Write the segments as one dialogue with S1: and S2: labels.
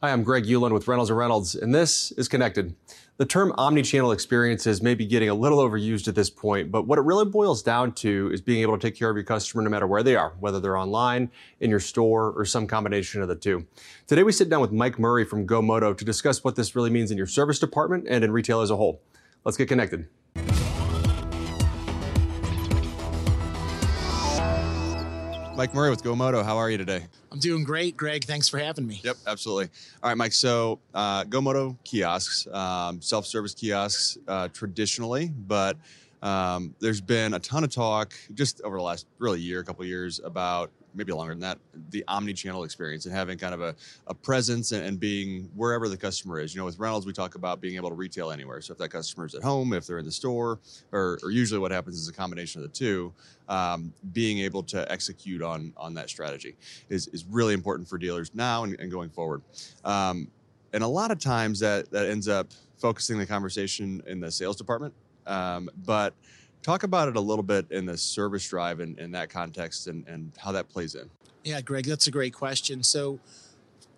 S1: Hi, I'm Greg Euland with Reynolds & Reynolds, and this is Connected. The term omni-channel experiences may be getting a little overused at this point, but what it really boils down to is being able to take care of your customer no matter where they are, whether they're online, in your store, or some combination of the two. Today we sit down with Mike Murray from GoMoto to discuss what this really means in your service department and in retail as a whole. Let's get connected.
S2: Mike Murray with GoMoto. How are you today?
S3: I'm doing great, Greg. Thanks for having me.
S2: Yep, absolutely. All right, Mike. So, uh, GoMoto kiosks, um, self-service kiosks, uh, traditionally, but um, there's been a ton of talk just over the last really year, a couple years about maybe longer than that, the omni-channel experience and having kind of a, a presence and, and, being wherever the customer is. You know, with Reynolds, we talk about being able to retail anywhere. So if that customer is at home, if they're in the store, or, or usually what happens is a combination of the two, um, being able to execute on on that strategy is, is really important for dealers now and, and going forward. Um, and a lot of times that that ends up focusing the conversation in the sales department, um, but Talk about it a little bit in the service drive and in that context and, and how that plays in.
S3: Yeah, Greg, that's a great question. So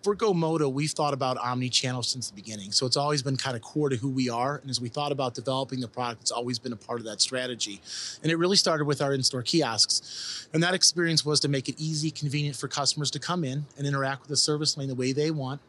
S3: for GoMoto, we've thought about omni-channel since the beginning. So it's always been kind of core to who we are. And as we thought about developing the product, it's always been a part of that strategy. And it really started with our in-store kiosks. And that experience was to make it easy, convenient for customers to come in and interact with the service lane the way they want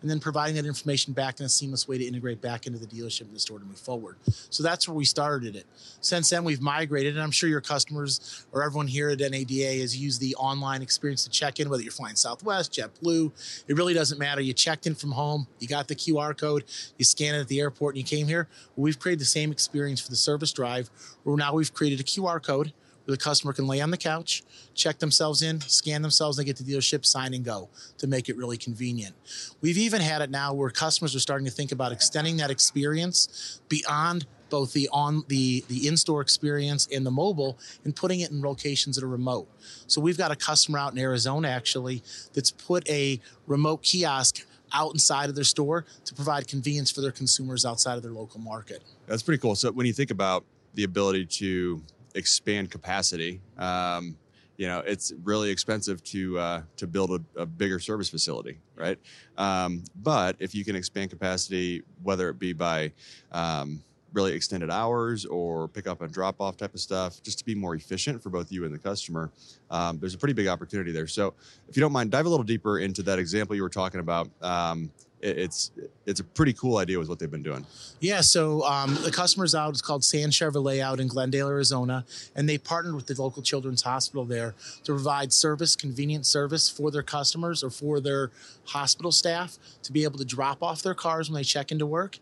S3: and then providing that information back in a seamless way to integrate back into the dealership and the store to move forward. So that's where we started it. Since then, we've migrated, and I'm sure your customers or everyone here at NADA has used the online experience to check in, whether you're flying Southwest, JetBlue. It really doesn't matter. You checked in from home, you got the QR code, you scan it at the airport, and you came here. We've created the same experience for the service drive, where now we've created a QR code the customer can lay on the couch, check themselves in, scan themselves, and get to the dealership, sign and go to make it really convenient. We've even had it now where customers are starting to think about extending that experience beyond both the on the the in-store experience and the mobile and putting it in locations that are remote. So we've got a customer out in Arizona actually that's put a remote kiosk out inside of their store to provide convenience for their consumers outside of their local market.
S2: That's pretty cool. So when you think about the ability to expand capacity. Um, you know, it's really expensive to uh, to build a, a, bigger service facility, right? Um, but if you can expand capacity, whether it be by um, really extended hours or pick up and drop off type of stuff, just to be more efficient for both you and the customer, um, there's a pretty big opportunity there. So, if you don't mind, dive a little deeper into that example you were talking about um, it's it's a pretty cool idea with what they've been doing.
S3: Yeah, so um, the customer's out. It's called Sands Chevrolet out in Glendale, Arizona, and they partnered with the local children's hospital there to provide service, convenient service for their customers or for their hospital staff to be able to drop off their cars when they check into work.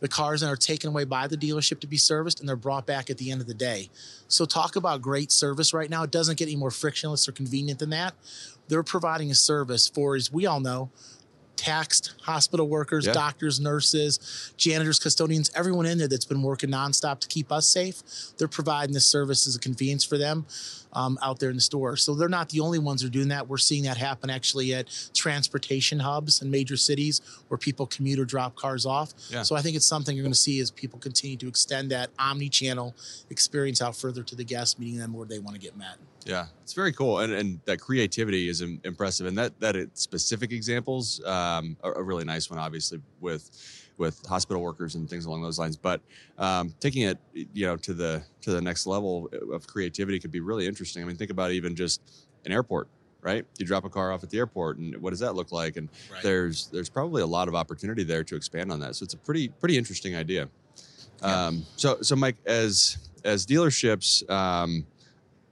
S3: The cars that are taken away by the dealership to be serviced, and they're brought back at the end of the day. So talk about great service right now. It doesn't get any more frictionless or convenient than that. They're providing a service for, as we all know, taxed hospital workers, yeah. doctors, nurses, janitors, custodians, everyone in there that's been working nonstop to keep us safe. They're providing this service as a convenience for them um, out there in the store. So they're not the only ones who are doing that. We're seeing that happen actually at transportation hubs in major cities where people commute or drop cars off. Yeah. So I think it's something you're going to see as people continue to extend that omni-channel experience out further to the guests, meeting them where they want to get met.
S2: Yeah, it's very cool, and and that creativity is impressive, and that that specific examples um, are a really nice one, obviously with with hospital workers and things along those lines. But um, taking it, you know, to the to the next level of creativity could be really interesting. I mean, think about even just an airport, right? You drop a car off at the airport, and what does that look like? And right. there's there's probably a lot of opportunity there to expand on that. So it's a pretty pretty interesting idea. Yeah. Um, so so Mike, as as dealerships. Um,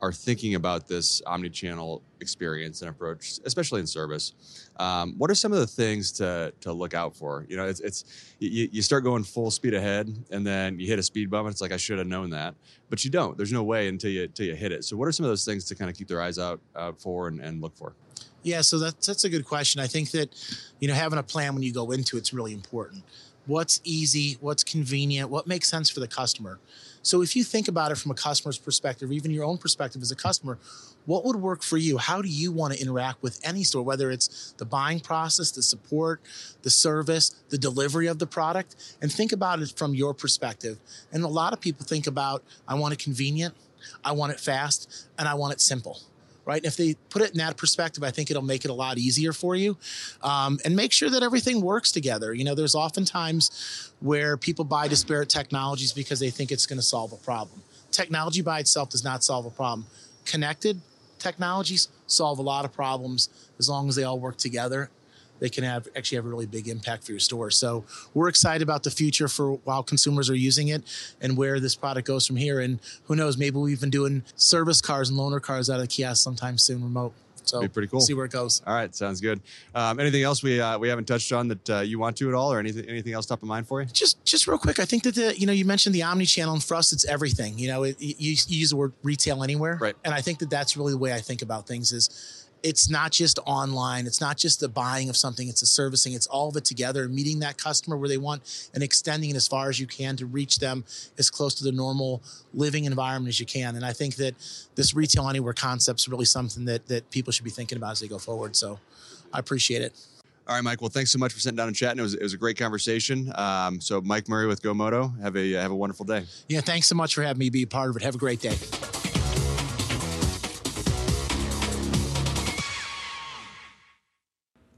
S2: are thinking about this omni-channel experience and approach, especially in service, um, what are some of the things to to look out for? You know, it's, it's you, you, start going full speed ahead, and then you hit a speed bump, and it's like I should have known that, but you don't. There's no way until you until you hit it. So, what are some of those things to kind of keep their eyes out out for and, and look for?
S3: Yeah, so that's that's a good question. I think that you know having a plan when you go into it's really important. What's easy? What's convenient? What makes sense for the customer? So if you think about it from a customer's perspective, even your own perspective as a customer, what would work for you? How do you want to interact with any store, whether it's the buying process, the support, the service, the delivery of the product? And think about it from your perspective. And a lot of people think about, I want it convenient, I want it fast, and I want it simple right? And if they put it in that perspective, I think it'll make it a lot easier for you. Um, and make sure that everything works together. You know, there's oftentimes where people buy disparate technologies because they think it's going to solve a problem. Technology by itself does not solve a problem. Connected technologies solve a lot of problems as long as they all work together they can have actually have a really big impact for your store. So we're excited about the future for while consumers are using it and where this product goes from here. And who knows, maybe we've been doing service cars and loaner cars out of the kiosk sometime soon remote. So
S2: Be pretty cool.
S3: See where it goes.
S2: All right, sounds good. Um, anything else we uh, we haven't touched on that uh, you want to at all, or anything anything else top of mind for you?
S3: Just just real quick, I think that the you know you mentioned the omni channel, and for us, it's everything. You know, it, you, you use the word retail anywhere,
S2: Right.
S3: And I think that that's really the way I think about things is it's not just online it's not just the buying of something it's the servicing it's all of it together meeting that customer where they want and extending it as far as you can to reach them as close to the normal living environment as you can and i think that this retail anywhere concept is really something that that people should be thinking about as they go forward so i appreciate it
S2: All right, Mike. Well, thanks so much for sitting down and chatting. It was, it was a great conversation. Um, so, Mike Murray with GoMoto. Have a have a wonderful day.
S3: yeah thanks so much for having me be a part of it have a great day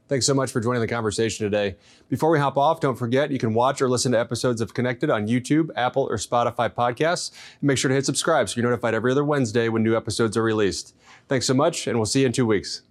S1: Thanks so much for joining the conversation today. Before we hop off, don't forget you can watch or listen to episodes of Connected on YouTube, Apple, or Spotify podcasts. And make sure to hit subscribe so you're notified every other Wednesday when new episodes are released. Thanks so much, and we'll see you in two weeks.